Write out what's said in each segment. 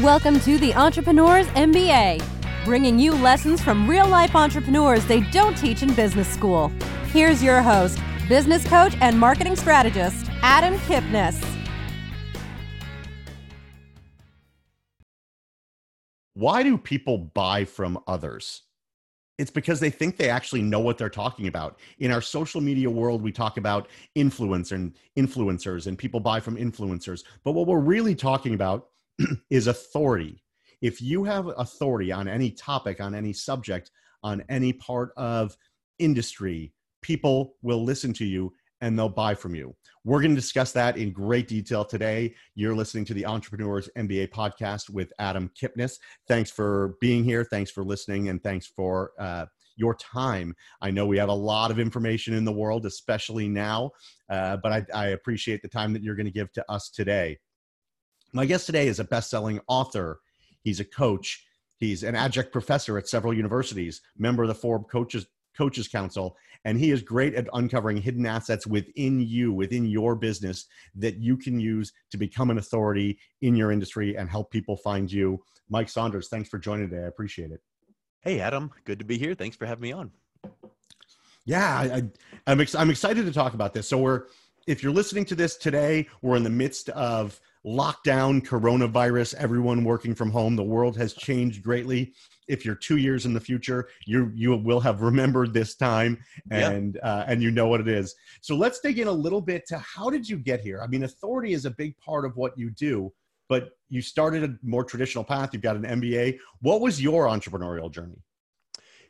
Welcome to the Entrepreneurs MBA, bringing you lessons from real life entrepreneurs they don't teach in business school. Here's your host, business coach and marketing strategist, Adam Kipnis. Why do people buy from others? It's because they think they actually know what they're talking about. In our social media world, we talk about influence and influencers, and people buy from influencers. But what we're really talking about is authority. If you have authority on any topic, on any subject, on any part of industry, people will listen to you and they'll buy from you. We're going to discuss that in great detail today. You're listening to the Entrepreneurs MBA podcast with Adam Kipnis. Thanks for being here. Thanks for listening. And thanks for uh, your time. I know we have a lot of information in the world, especially now, uh, but I, I appreciate the time that you're going to give to us today. My guest today is a best selling author, he's a coach. He's an adjunct professor at several universities, member of the Forbes Coaches Coaches Council, and he is great at uncovering hidden assets within you, within your business that you can use to become an authority in your industry and help people find you. Mike Saunders, thanks for joining today. I appreciate it. Hey, Adam, good to be here. Thanks for having me on. Yeah, I, am I'm, ex- I'm excited to talk about this. So we're if you're listening to this today, we're in the midst of lockdown, coronavirus, everyone working from home. The world has changed greatly if you're two years in the future, you you will have remembered this time and uh, and you know what it is. So let's dig in a little bit to how did you get here? I mean, authority is a big part of what you do, but you started a more traditional path. You've got an MBA. What was your entrepreneurial journey?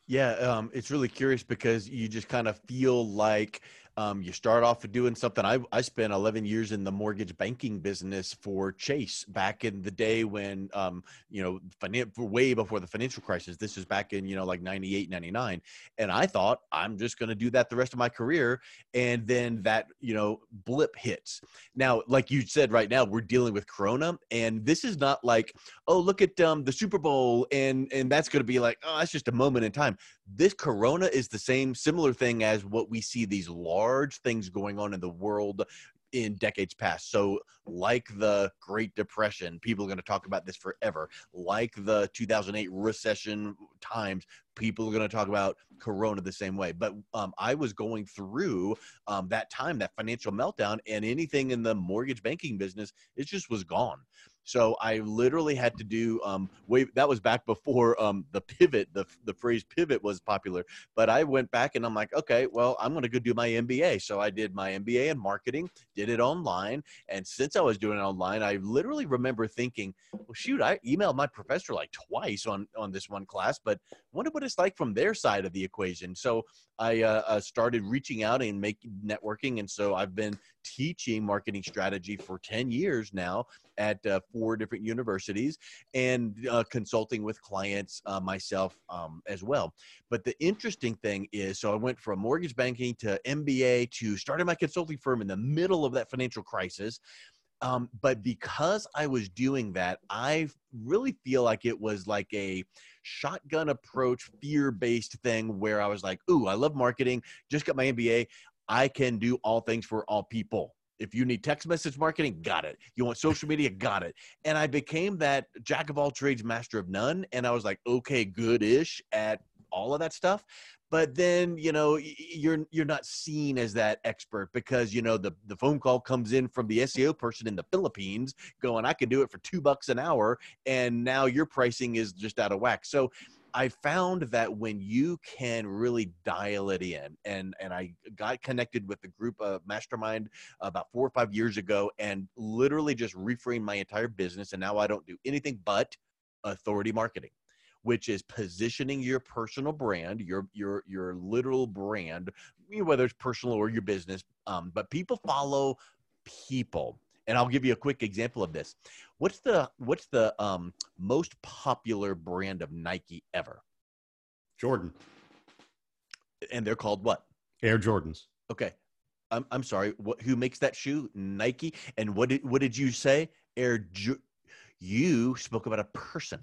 Yeah, um, it's really curious because you just kind of feel like um, you start off doing something. I, I spent 11 years in the mortgage banking business for Chase back in the day when, um, you know, way before the financial crisis. This is back in, you know, like 98, 99. And I thought I'm just going to do that the rest of my career. And then that, you know, blip hits. Now, like you said right now, we're dealing with Corona. And this is not like, oh, look at um, the Super Bowl. And, and that's going to be like, oh, that's just a moment in time. This Corona is the same, similar thing as what we see these large large things going on in the world in decades past. So, like the Great Depression, people are going to talk about this forever. Like the 2008 recession times, people are going to talk about Corona the same way. But um, I was going through um, that time, that financial meltdown, and anything in the mortgage banking business, it just was gone. So I literally had to do um way that was back before um the pivot, the the phrase pivot was popular. But I went back and I'm like, okay, well, I'm gonna go do my MBA. So I did my MBA in marketing, did it online. And since I was doing it online, I literally remember thinking, well, shoot, I emailed my professor like twice on on this one class, but wonder what it's like from their side of the equation. So I uh, uh, started reaching out and making networking, and so I've been teaching marketing strategy for 10 years now at uh, four different universities and uh, consulting with clients uh, myself um, as well. But the interesting thing is so I went from mortgage banking to MBA to starting my consulting firm in the middle of that financial crisis. Um, but because I was doing that, I really feel like it was like a shotgun approach, fear based thing where I was like, Ooh, I love marketing, just got my MBA. I can do all things for all people. If you need text message marketing, got it. You want social media, got it. And I became that jack of all trades, master of none. And I was like, okay, good ish at all of that stuff but then you know you're you're not seen as that expert because you know the the phone call comes in from the SEO person in the Philippines going I can do it for 2 bucks an hour and now your pricing is just out of whack so I found that when you can really dial it in, and and I got connected with the group of Mastermind about four or five years ago, and literally just reframed my entire business, and now I don't do anything but authority marketing which is positioning your personal brand, your your your literal brand, whether it's personal or your business. Um, but people follow people and I'll give you a quick example of this. What's the what's the um, most popular brand of Nike ever? Jordan. And they're called what? Air Jordans. Okay. I'm I'm sorry. What who makes that shoe? Nike. And what did what did you say? Air. you spoke about a person.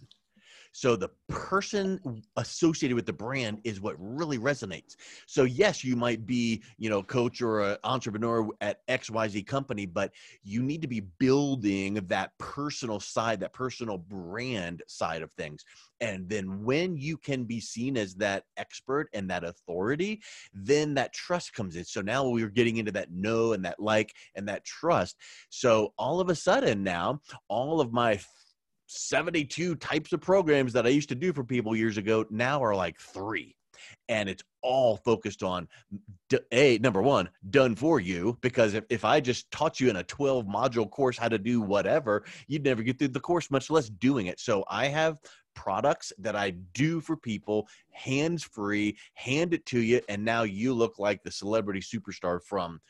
So the person associated with the brand is what really resonates. So yes, you might be, you know, coach or an entrepreneur at XYZ company, but you need to be building that personal side, that personal brand side of things. And then when you can be seen as that expert and that authority, then that trust comes in. So now we're getting into that know and that like and that trust. So all of a sudden now, all of my 72 types of programs that I used to do for people years ago now are like three. And it's all focused on a number one done for you because if, if i just taught you in a 12 module course how to do whatever you'd never get through the course much less doing it so i have products that I do for people, hands free, hand it to you, and now you look like the celebrity superstar from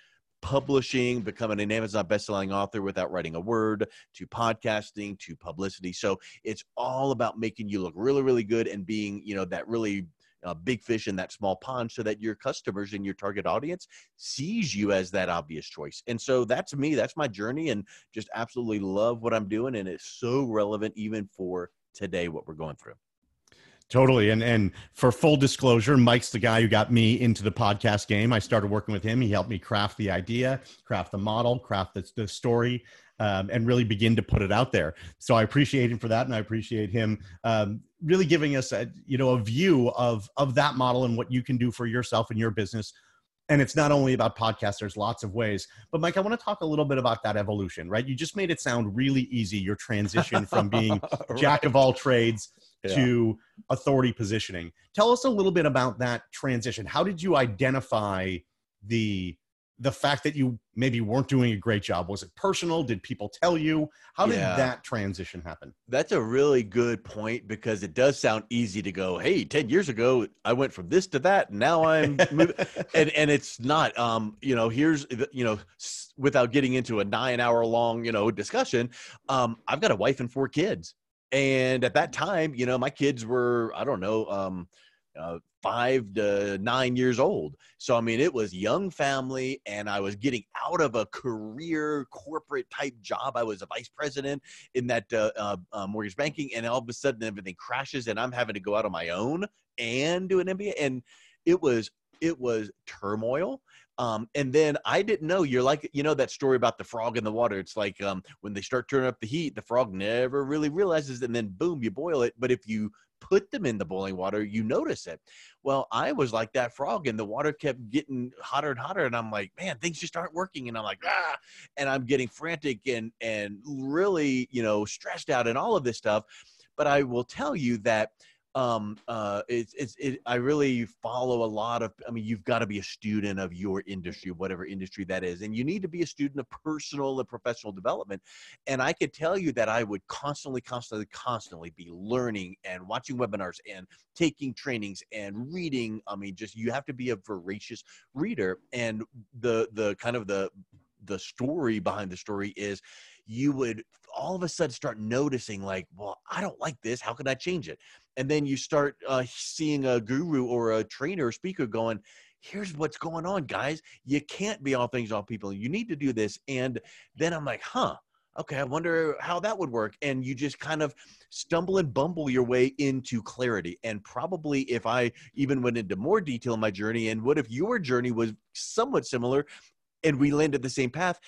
publishing, becoming an Amazon best-selling author without writing a word, to podcasting, to publicity. So it's all about making you look really, really good and being, you know, that really uh, big fish in that small pond so that your customers and your target audience sees you as that obvious choice. And so that's me, that's my journey, and just absolutely love what I'm doing. And it's so relevant even for today what we're going through. Totally. And and for full disclosure, Mike's the guy who got me into the podcast game. I started working with him. He helped me craft the idea, craft the model, craft the, the story, um, and really begin to put it out there. So I appreciate him for that, and I appreciate him um, really giving us a you know a view of of that model and what you can do for yourself and your business. And it's not only about podcasts, there's lots of ways. But Mike, I want to talk a little bit about that evolution, right? You just made it sound really easy, your transition from being right. jack of all trades yeah. to authority positioning. Tell us a little bit about that transition. How did you identify the the fact that you maybe weren't doing a great job was it personal did people tell you how did yeah. that transition happen that's a really good point because it does sound easy to go hey 10 years ago i went from this to that and now i'm and and it's not um you know here's you know without getting into a nine hour long you know discussion um i've got a wife and four kids and at that time you know my kids were i don't know um uh, five to nine years old. So, I mean, it was young family, and I was getting out of a career corporate type job. I was a vice president in that uh, uh, uh, mortgage banking, and all of a sudden everything crashes, and I'm having to go out on my own and do an MBA. And it was it was turmoil. Um, and then I didn't know you're like, you know, that story about the frog in the water. It's like um, when they start turning up the heat, the frog never really realizes, and then boom, you boil it. But if you put them in the boiling water, you notice it. Well, I was like that frog, and the water kept getting hotter and hotter, and I'm like, man, things just aren't working, and I'm like, ah, and I'm getting frantic and and really, you know, stressed out and all of this stuff. But I will tell you that um uh it's it's it, i really follow a lot of i mean you've got to be a student of your industry whatever industry that is and you need to be a student of personal and professional development and i could tell you that i would constantly constantly constantly be learning and watching webinars and taking trainings and reading i mean just you have to be a voracious reader and the the kind of the the story behind the story is you would all of a sudden start noticing like well i don't like this how can i change it? And then you start uh, seeing a guru or a trainer or speaker going here's what's going on guys. You can't be all things all people. You need to do this. And then i'm like huh. Okay i wonder how that would work. And you just kind of stumble and bumble your way into clarity. And probably if i even went into more detail in my journey and what if your journey was somewhat similar and we landed the same path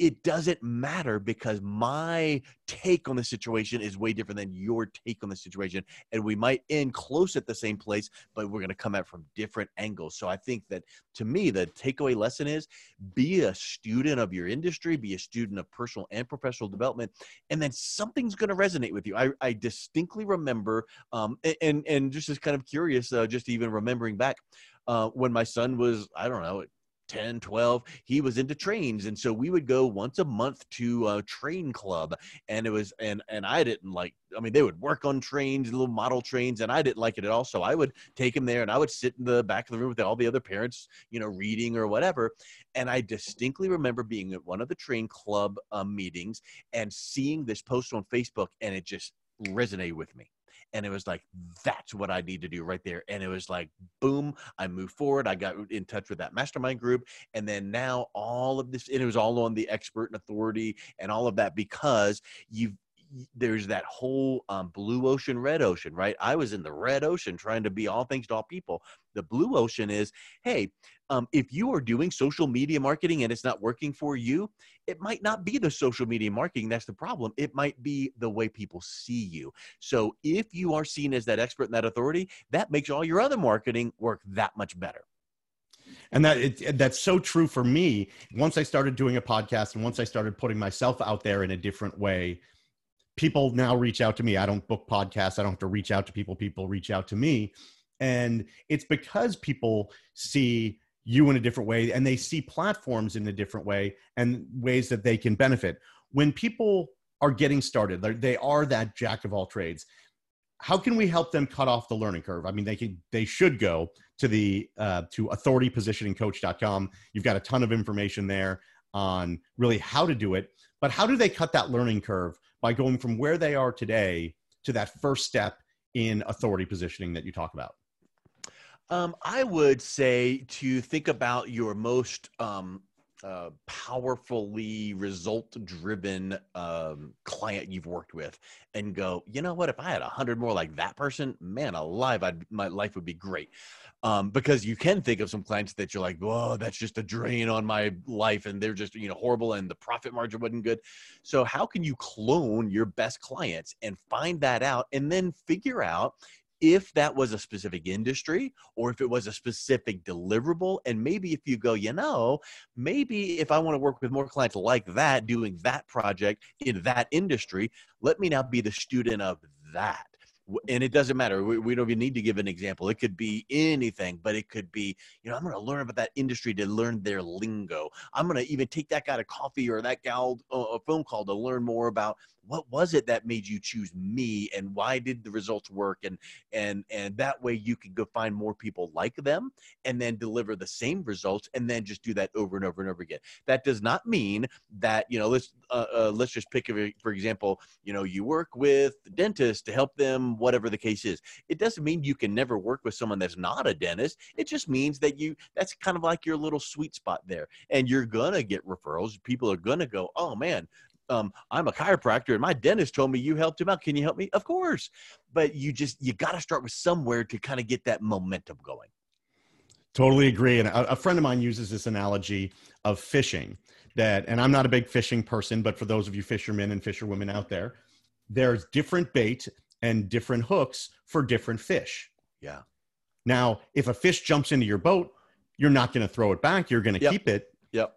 it doesn't matter because my take on the situation is way different than your take on the situation. And we might end close at the same place, but we're going to come at from different angles. So I think that to me, the takeaway lesson is be a student of your industry, be a student of personal and professional development, and then something's going to resonate with you. I, I distinctly remember, um, and, and just as kind of curious, uh, just even remembering back uh, when my son was, I don't know, 10 12 he was into trains and so we would go once a month to a train club and it was and and i didn't like i mean they would work on trains little model trains and i didn't like it at all so i would take him there and i would sit in the back of the room with all the other parents you know reading or whatever and i distinctly remember being at one of the train club um, meetings and seeing this post on facebook and it just resonated with me and it was like that's what i need to do right there and it was like boom i moved forward i got in touch with that mastermind group and then now all of this and it was all on the expert and authority and all of that because you've there's that whole um, blue ocean, red ocean, right? I was in the red ocean trying to be all things to all people. The blue ocean is, hey, um, if you are doing social media marketing and it's not working for you, it might not be the social media marketing that's the problem. It might be the way people see you. So if you are seen as that expert and that authority, that makes all your other marketing work that much better. And that it, that's so true for me. Once i started doing a podcast and once i started putting myself out there in a different way people now reach out to me. I don't book podcasts. I don't have to reach out to people. People reach out to me. And it's because people see you in a different way and they see platforms in a different way and ways that they can benefit. When people are getting started they are that jack of all trades how can we help them cut off the learning curve? I mean they can they should go to the uh, to authoritypositioningcoach.com you've got a ton of information there on really how to do it but how do they cut that learning curve by going from where they are today to that first step in authority positioning that you talk about um, i would say to think about your most um, uh, powerfully result driven um, client you've worked with and go you know what? If i had a hundred more like that person man alive I'd, my life would be great. Um, because you can think of some clients that you're like whoa that's just a drain on my life and they're just you know horrible and the profit margin wasn't good. So how can you clone your best clients and find that out and then figure out if that was a specific industry or if it was a specific deliverable. And maybe if you go, you know, maybe if I want to work with more clients like that, doing that project in that industry, let me now be the student of that and it doesn't matter. We, we, don't even need to give an example. It could be anything, but it could be, you know, I'm going to learn about that industry to learn their lingo. I'm going to even take that guy to coffee or that gal uh, a phone call to learn more about what was it that made you choose me and why did the results work and and and that way you can go find more people like them and then deliver the same results and then just do that over and over and over again? That does not mean that you know let's uh, uh, let's just pick a, for example you know you work with the dentist to help them whatever the case is. It doesn't mean you can never work with someone that's not a dentist. It just means that you that's kind of like your little sweet spot there and you're gonna get referrals. People are gonna go oh man um, I'm a chiropractor and my dentist told me you helped him out. Can you help me? Of course. But you just, you got to start with somewhere to kind of get that momentum going. Totally agree. And a, a, friend of mine uses this analogy of fishing that, and I'm not a big fishing person, but for those of you fishermen and fisherwomen out there, there's different bait and different hooks for different fish. Yeah. Now, if a fish jumps into your boat, you're not going to throw it back. You're going to yep. keep it. Yep.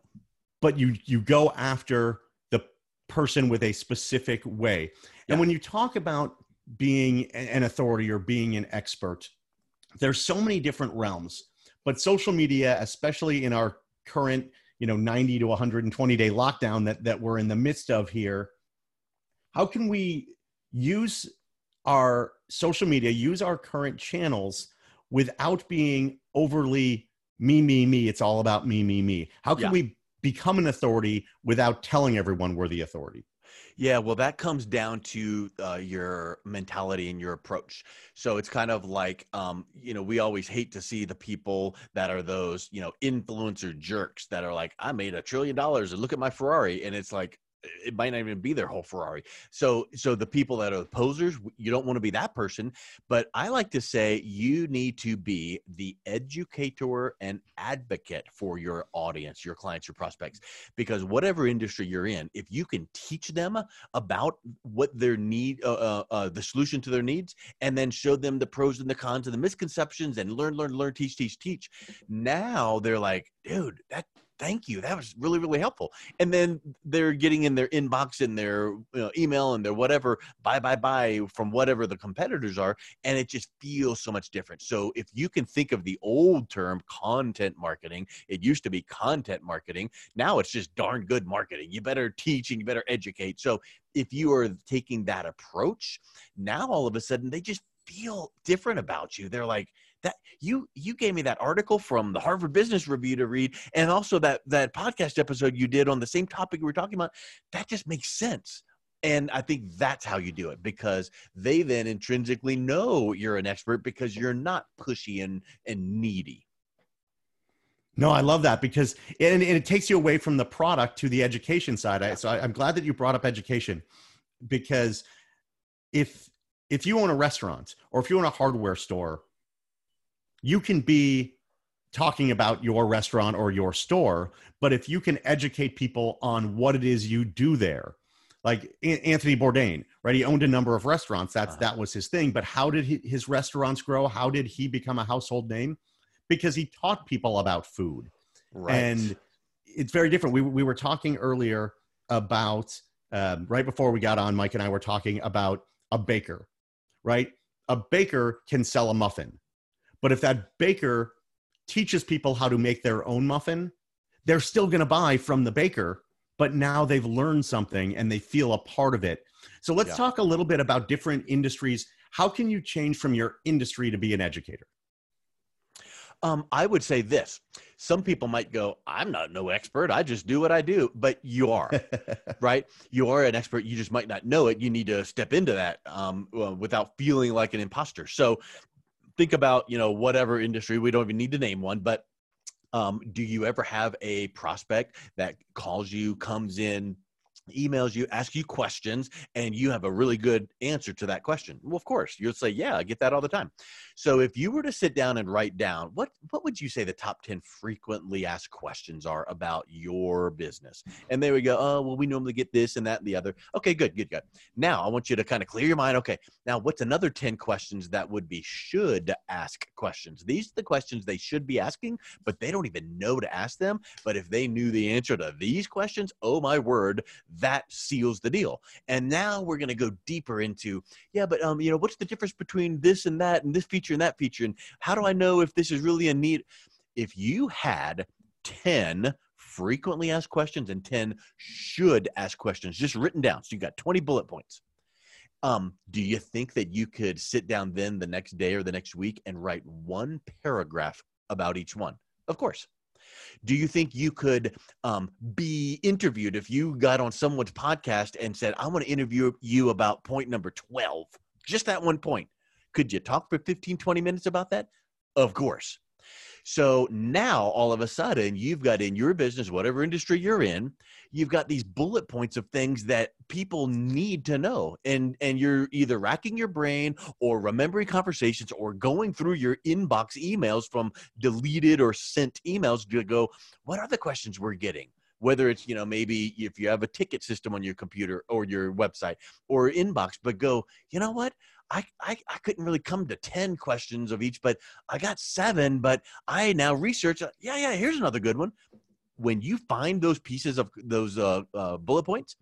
But you you go after person with a specific way. Yeah. And when you talk about being an authority or being an expert, there's so many different realms. But social media, especially in our current, you know, 90 to 120 day lockdown that that we're in the midst of here, how can we use our social media, use our current channels without being overly me, me, me? It's all about me, me, me. How can yeah. we become an authority without telling everyone we're the authority? Yeah, well, that comes down to uh, your mentality and your approach. So it's kind of like, um, you know, we always hate to see the people that are those, you know, influencer jerks that are like, I made a trillion dollars and look at my Ferrari. And it's like, it might not even be their whole Ferrari. So, so the people that are posers, you don't want to be that person. But I like to say you need to be the educator and advocate for your audience, your clients, your prospects, because whatever industry you're in, if you can teach them about what their need, uh, uh, uh, the solution to their needs, and then show them the pros and the cons and the misconceptions, and learn, learn, learn, teach, teach, teach. Now they're like, dude, that thank you that was really really helpful. And then they're getting in their inbox and their you know, email and their whatever bye, bye, buy from whatever the competitors are and it just feels so much different. So if you can think of the old term content marketing it used to be content marketing now it's just darn good marketing. You better teach and you better educate. So if you are taking that approach now all of a sudden they just feel different about you. They're like that you you gave me that article from the Harvard Business Review to read, and also that that podcast episode you did on the same topic we were talking about. That just makes sense. And I think that's how you do it because they then intrinsically know you're an expert because you're not pushy and, and needy. No, I love that because and, and it takes you away from the product to the education side. I, so I, I'm glad that you brought up education because if if you own a restaurant or if you own a hardware store, you can be talking about your restaurant or your store, but if you can educate people on what it is you do there, like Anthony Bourdain, right? He owned a number of restaurants. That's uh-huh. that was his thing. But how did he, his restaurants grow? How did he become a household name? Because he taught people about food, right. and it's very different. We we were talking earlier about um, right before we got on. Mike and I were talking about a baker, right? A baker can sell a muffin, but if that baker teaches people how to make their own muffin, they're still going to buy from the baker, but now they've learned something and they feel a part of it. So let's yeah. talk a little bit about different industries. How can you change from your industry to be an educator? Um, I would say this. Some people might go, I'm not no expert. I just do what I do. But you are, right? You are an expert. You just might not know it. You need to step into that um, without feeling like an imposter. So think about you know whatever industry we don't even need to name one but um, do you ever have a prospect that calls you comes in emails you, ask you questions, and you have a really good answer to that question. Well, of course, you'll say, "Yeah, I get that all the time." So, if you were to sit down and write down what what would you say the top ten frequently asked questions are about your business, and they would go, "Oh, well, we normally get this and that and the other." Okay, good, good, good. Now, I want you to kind of clear your mind. Okay, now what's another ten questions that would be should ask questions? These are the questions they should be asking, but they don't even know to ask them. But if they knew the answer to these questions, oh my word, that seals the deal. And now we're going to go deeper into, yeah, but um, you know, what's the difference between this and that and this feature and that feature? And how do I know if this is really a need? If you had 10 frequently asked questions and 10 should ask questions just written down, so you got 20 bullet points. Um, do you think that you could sit down then the next day or the next week and write one paragraph about each one? Of course. Do you think you could um, be interviewed if you got on someone's podcast and said, I want to interview you about point number 12, just that one point? Could you talk for 15, 20 minutes about that? Of course. So now all of a sudden, you've got in your business, whatever industry you're in, you've got these bullet points of things that people need to know. And and you're either racking your brain or remembering conversations or going through your inbox emails from deleted or sent emails to go, what are the questions we're getting? whether it's you know maybe if you have a ticket system on your computer or your website or inbox but go you know what I, I, I couldn't really come to 10 questions of each, but I got seven. But I now research. Uh, yeah, yeah, here's another good one. When you find those pieces of those uh, uh, bullet points,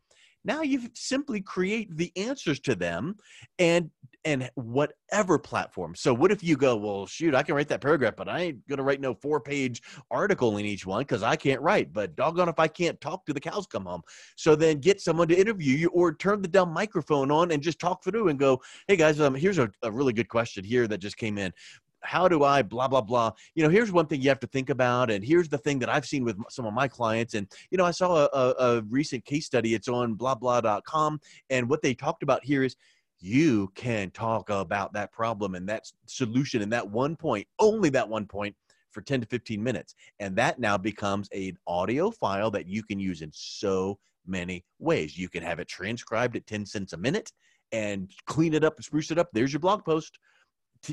now you simply create the answers to them and and whatever platform. So what if you go, well, shoot, I can write that paragraph, but I ain't gonna write no four page article in each one because I can't write. But doggone if I can't talk to the cows come home. So then get someone to interview you or turn the dumb microphone on and just talk through and go, hey guys, um, here's a, a really good question here that just came in how do I blah blah blah? You know, here's one thing you have to think about, and here's the thing that I've seen with some of my clients. And you know, I saw a, a, a recent case study. It's on blah blah.com, and what they talked about here is you can talk about that problem and that solution and that one point, only that one point for 10 to 15 minutes. And that now becomes an audio file that you can use in so many ways. You can have it transcribed at 10 cents a minute and clean it up and spruce it up. There's your blog post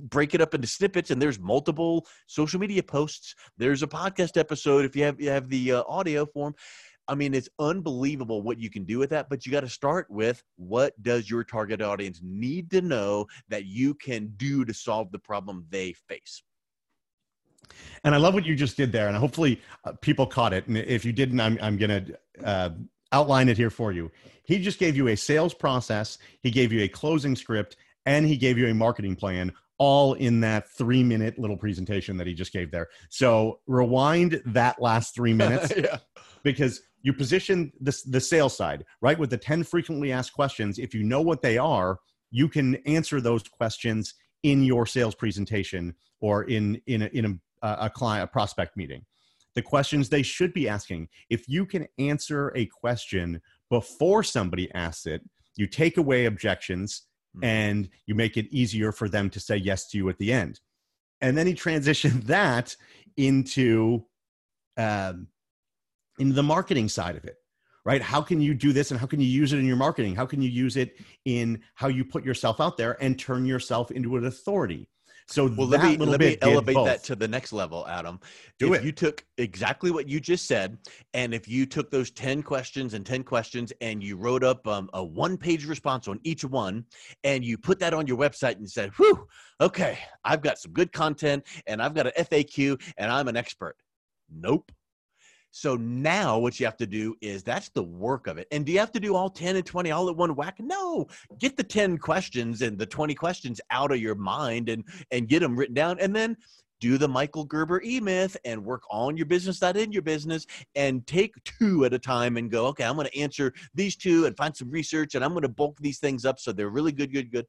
break it up into snippets and there's multiple social media posts there's a podcast episode if you have you have the uh, audio form i mean it's unbelievable what you can do with that but you got to start with what does your target audience need to know that you can do to solve the problem they face and i love what you just did there and hopefully uh, people caught it and if you didn't i'm, I'm gonna uh, outline it here for you he just gave you a sales process he gave you a closing script and he gave you a marketing plan all in that three minute little presentation that he just gave there. So rewind that last three minutes yeah. because you position the, the sales side, right? With the 10 frequently asked questions, if you know what they are, you can answer those questions in your sales presentation or in, in, a, in a, a client, a prospect meeting. The questions they should be asking. If you can answer a question before somebody asks it, you take away objections mm-hmm. and you make it easier for them to say yes to you at the end. And then he transitioned that into um, into the marketing side of it, right? How can you do this and how can you use it in your marketing? How can you use it in how you put yourself out there and turn yourself into an authority? So well, let me let me elevate that to the next level, Adam. Do if it. You took exactly what you just said, and if you took those ten questions and ten questions, and you wrote up um, a one-page response on each one, and you put that on your website and said, "Whew, okay, I've got some good content, and I've got an FAQ, and I'm an expert." Nope. So now what you have to do is that's the work of it. And do you have to do all 10 and 20 all at one whack? No. Get the 10 questions and the 20 questions out of your mind and and get them written down and then do the Michael Gerber E Myth and work on your business, not in your business, and take two at a time and go, okay, I'm going to answer these two and find some research and I'm going to bulk these things up so they're really good, good, good.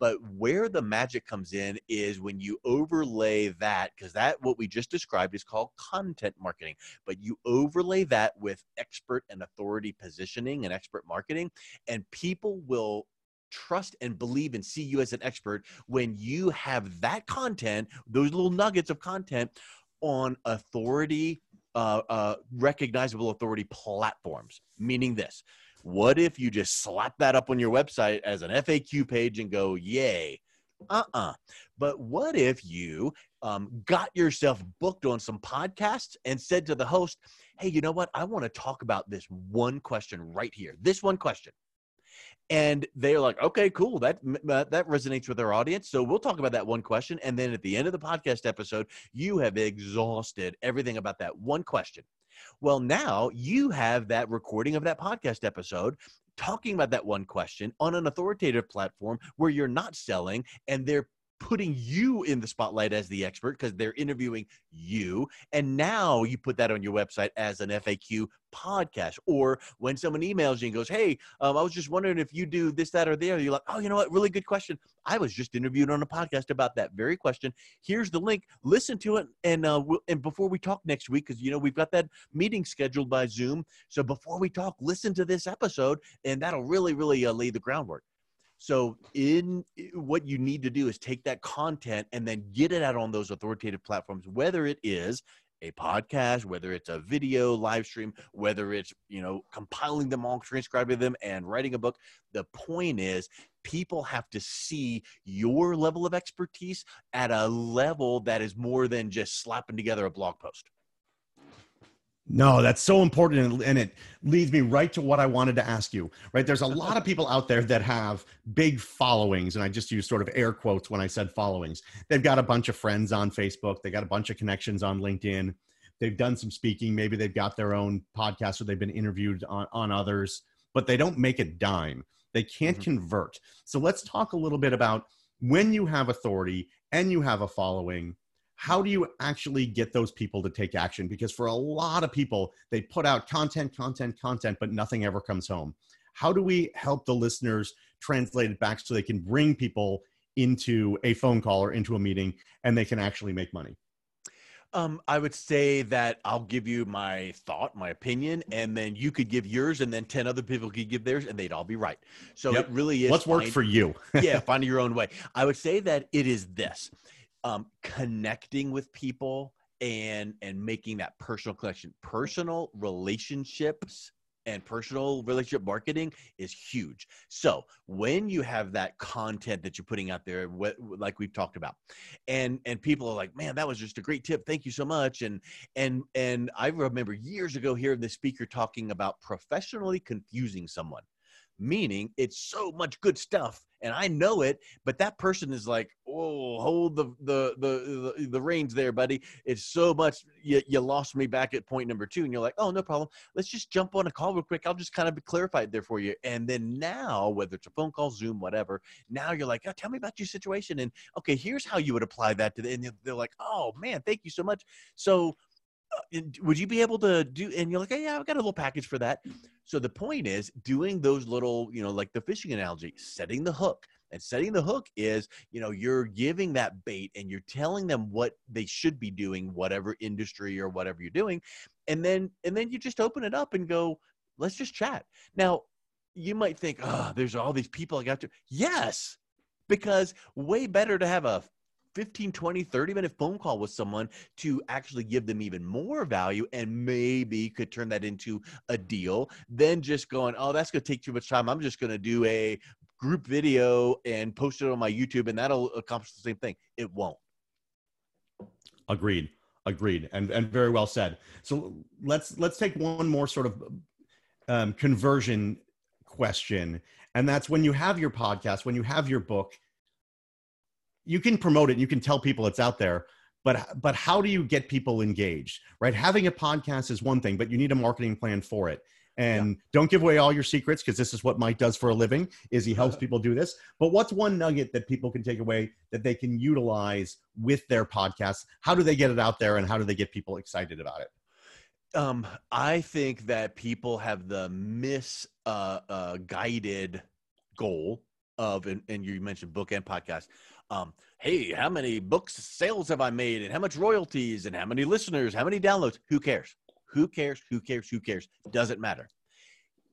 But where the magic comes in is when you overlay that, because that what we just described is called content marketing. But you overlay that with expert and authority positioning and expert marketing, and people will trust and believe and see you as an expert when you have that content, those little nuggets of content on authority, uh, uh, recognizable authority platforms. Meaning this what if you just slap that up on your website as an FAQ page and go, yay? Uh uh-uh. uh But what if you um, got yourself booked on some podcasts and said to the host, hey, you know what? I want to talk about this one question right here. This one question. And they're like, okay, cool. That that resonates with our audience. So we'll talk about that one question. And then at the end of the podcast episode, you have exhausted everything about that one question. Well, now you have that recording of that podcast episode talking about that one question on an authoritative platform where you're not selling and they're putting you in the spotlight as the expert because they're interviewing you. And now you put that on your website as an FAQ podcast. Or when someone emails you and goes, Hey, um, I was just wondering if you do this, that, or the other, you're like, Oh, you know what? Really good question. I was just interviewed on a podcast about that very question. Here's the link. Listen to it. And, uh, we'll, and before we talk next week, because, you know, we've got that meeting scheduled by Zoom. So before we talk, listen to this episode, and that'll really, really uh, lay the groundwork. So, in what you need to do is take that content and then get it out on those authoritative platforms, whether it is a podcast, whether it's a video live stream, whether it's, you know, compiling them all, transcribing them, and writing a book. The point is, people have to see your level of expertise at a level that is more than just slapping together a blog post. No, that's so important. And it leads me right to what I wanted to ask you, right? There's a lot of people out there that have big followings. And I just use sort of air quotes when I said followings. They've got a bunch of friends on Facebook, they got a bunch of connections on LinkedIn. They've done some speaking. Maybe they've got their own podcast or they've been interviewed on, on others, but they don't make a dime. They can't mm-hmm. convert. So let's talk a little bit about when you have authority and you have a following how do you actually get those people to take action? Because for a lot of people, they put out content, content, content, but nothing ever comes home. How do we help the listeners translate it back so they can bring people into a phone call or into a meeting and they can actually make money? Um, I would say that I'll give you my thought, my opinion, and then you could give yours, and then 10 other people could give theirs, and they'd all be right. So yep. it really is. What's worked for you? yeah, finding your own way. I would say that it is this um, connecting with people and and making that personal connection. Personal relationships and personal relationship marketing is huge. So when you have that content that you're putting out there like we've talked about and and people are like man that was just a great tip. Thank you so much. And and and i remember years ago hearing the speaker talking about professionally confusing someone meaning it's so much good stuff and I know it, but that person is like, "Oh, hold the the the the, the reins there, buddy. It's so much. You, you lost me back at point number two, and you're like, "Oh, no problem. Let's just jump on a call real quick. I'll just kind of clarify it there for you." And then now, whether it's a phone call, Zoom, whatever, now you're like, oh, "Tell me about your situation," and okay, here's how you would apply that to the. And they're like, "Oh man, thank you so much." So would you be able to do and you're like yeah i've got a little package for that. So the point is doing those little you know like the fishing analogy setting the hook and setting the hook is you know you're giving that bait and you're telling them what they should be doing whatever industry or whatever you're doing and then and then you just open it up and go let's just chat. Now you might think oh there's all these people i got to yes because way better to have a 15 20 30 minute phone call with someone to actually give them even more value and maybe could turn that into a deal Then just going oh that's going to take too much time. I'm just going to do a group video and post it on my youtube and that'll accomplish the same thing. It won't. Agreed. Agreed. And and very well said. So let's let's take one more sort of um, conversion question. And that's when you have your podcast when you have your book you can promote it you can tell people it's out there but but how do you get people engaged right? Having a podcast is one thing but you need a marketing plan for it. And yeah. don't give away all your secrets because this is what mike does for a living is he helps people do this. But what's one nugget that people can take away that they can utilize with their podcast? How do they get it out there and how do they get people excited about it? Um, I think that people have the misguided uh, uh, guided goal of, and, and, you mentioned book and podcast. Um, hey, how many books sales have I made, and how much royalties, and how many listeners, how many downloads? Who cares? Who cares? Who cares? Who cares? Doesn't matter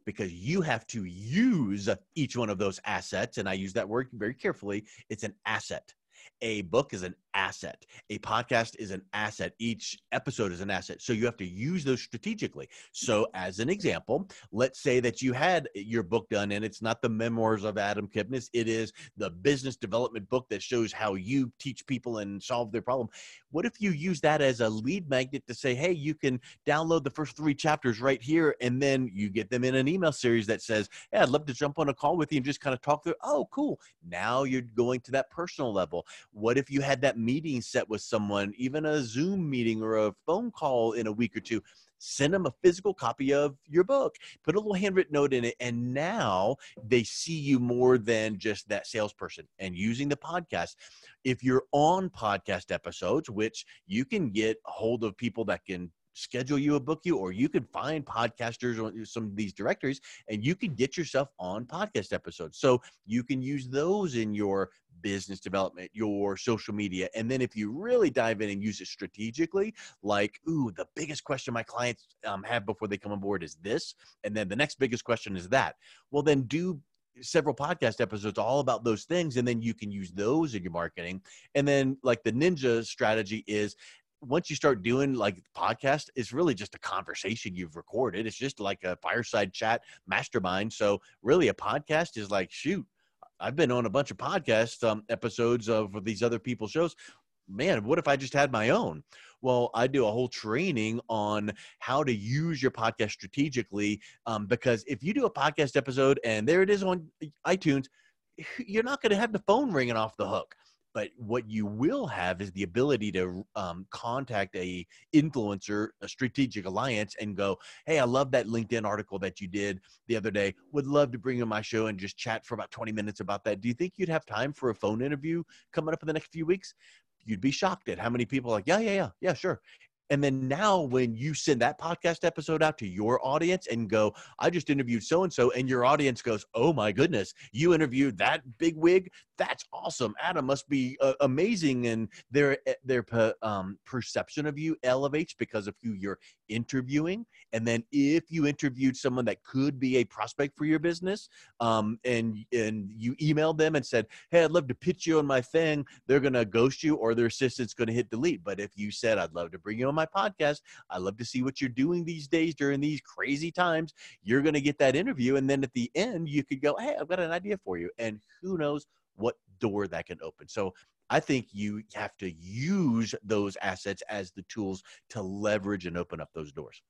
because you have to use each one of those assets. And I use that word very carefully. It's an asset. A book is an asset. A podcast is an asset. Each episode is an asset. So you have to use those strategically. So, as an example, let's say that you had your book done and it's not the memoirs of Adam Kipnis, it is the business development book that shows how you teach people and solve their problem. What if you use that as a lead magnet to say, hey, you can download the first three chapters right here, and then you get them in an email series that says, hey, I'd love to jump on a call with you and just kind of talk through. Oh, cool. Now you're going to that personal level. What if you had that meeting set with someone, even a Zoom meeting or a phone call in a week or two? send them a physical copy of your book put a little handwritten note in it and now they see you more than just that salesperson and using the podcast if you're on podcast episodes which you can get hold of people that can schedule you a book you or you could find podcasters on some of these directories and you can get yourself on podcast episodes. So you can use those in your business development your social media and then if you really dive in and use it strategically like ooh the biggest question my clients um, have before they come on board is this and then the next biggest question is that. Well then do several podcast episodes all about those things and then you can use those in your marketing. And then like the ninja strategy is once you start doing like podcast it's really just a conversation you've recorded. It's just like a fireside chat mastermind. So really a podcast is like shoot i've been on a bunch of podcast um, episodes of these other people's shows. Man what if i just had my own? Well i do a whole training on how to use your podcast strategically um, because if you do a podcast episode and there it is on itunes you're not going to have the phone ringing off the hook but what you will have is the ability to um, contact a influencer a strategic alliance and go hey i love that linkedin article that you did the other day. Would love to bring on my show and just chat for about 20 minutes about that. Do you think you'd have time for a phone interview coming up in the next few weeks? You'd be shocked at how many people are like yeah yeah yeah yeah sure. And then now, when you send that podcast episode out to your audience and go, I just interviewed so and so, and your audience goes, Oh my goodness, you interviewed that big wig? That's awesome. Adam must be uh, amazing. And their, eh, their um, perception of you elevates because of who you're interviewing. And then if you interviewed someone that could be a prospect for your business, um, and and you emailed them and said, "Hey, I'd love to pitch you on my thing," they're gonna ghost you, or their assistant's gonna hit delete. But if you said, "I'd love to bring you on my podcast," I love to see what you're doing these days during these crazy times. You're gonna get that interview, and then at the end, you could go, "Hey, I've got an idea for you," and who knows what door that can open. So I think you have to use those assets as the tools to leverage and open up those doors.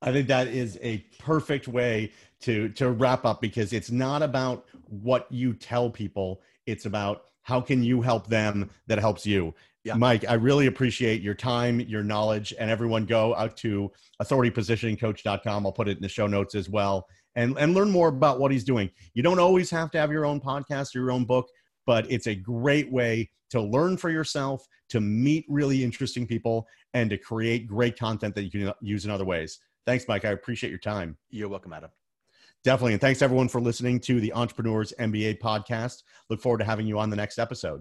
I think that is a perfect way to to wrap up because it's not about what you tell people, it's about how can you help them that helps you. Yeah. Mike, I really appreciate your time, your knowledge, and everyone go out to authoritypositioningcoach.com. I'll put it in the show notes as well and, and learn more about what he's doing. You don't always have to have your own podcast or your own book but it's a great way to learn for yourself, to meet really interesting people, and to create great content that you can use in other ways. Thanks, Mike. I appreciate your time. You're welcome, Adam. Definitely. And thanks everyone for listening to the Entrepreneurs MBA podcast. Look forward to having you on the next episode.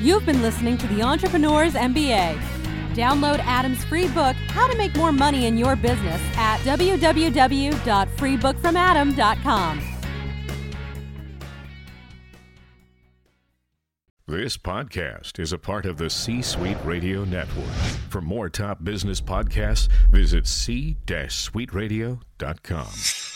You've been listening to the Entrepreneurs MBA. Download Adam's free book, How to Make More Money in Your Business, at www.freebookfromadam.com. This podcast is a part of the C Suite Radio Network. For more top business podcasts, visit c-suiteradio.com.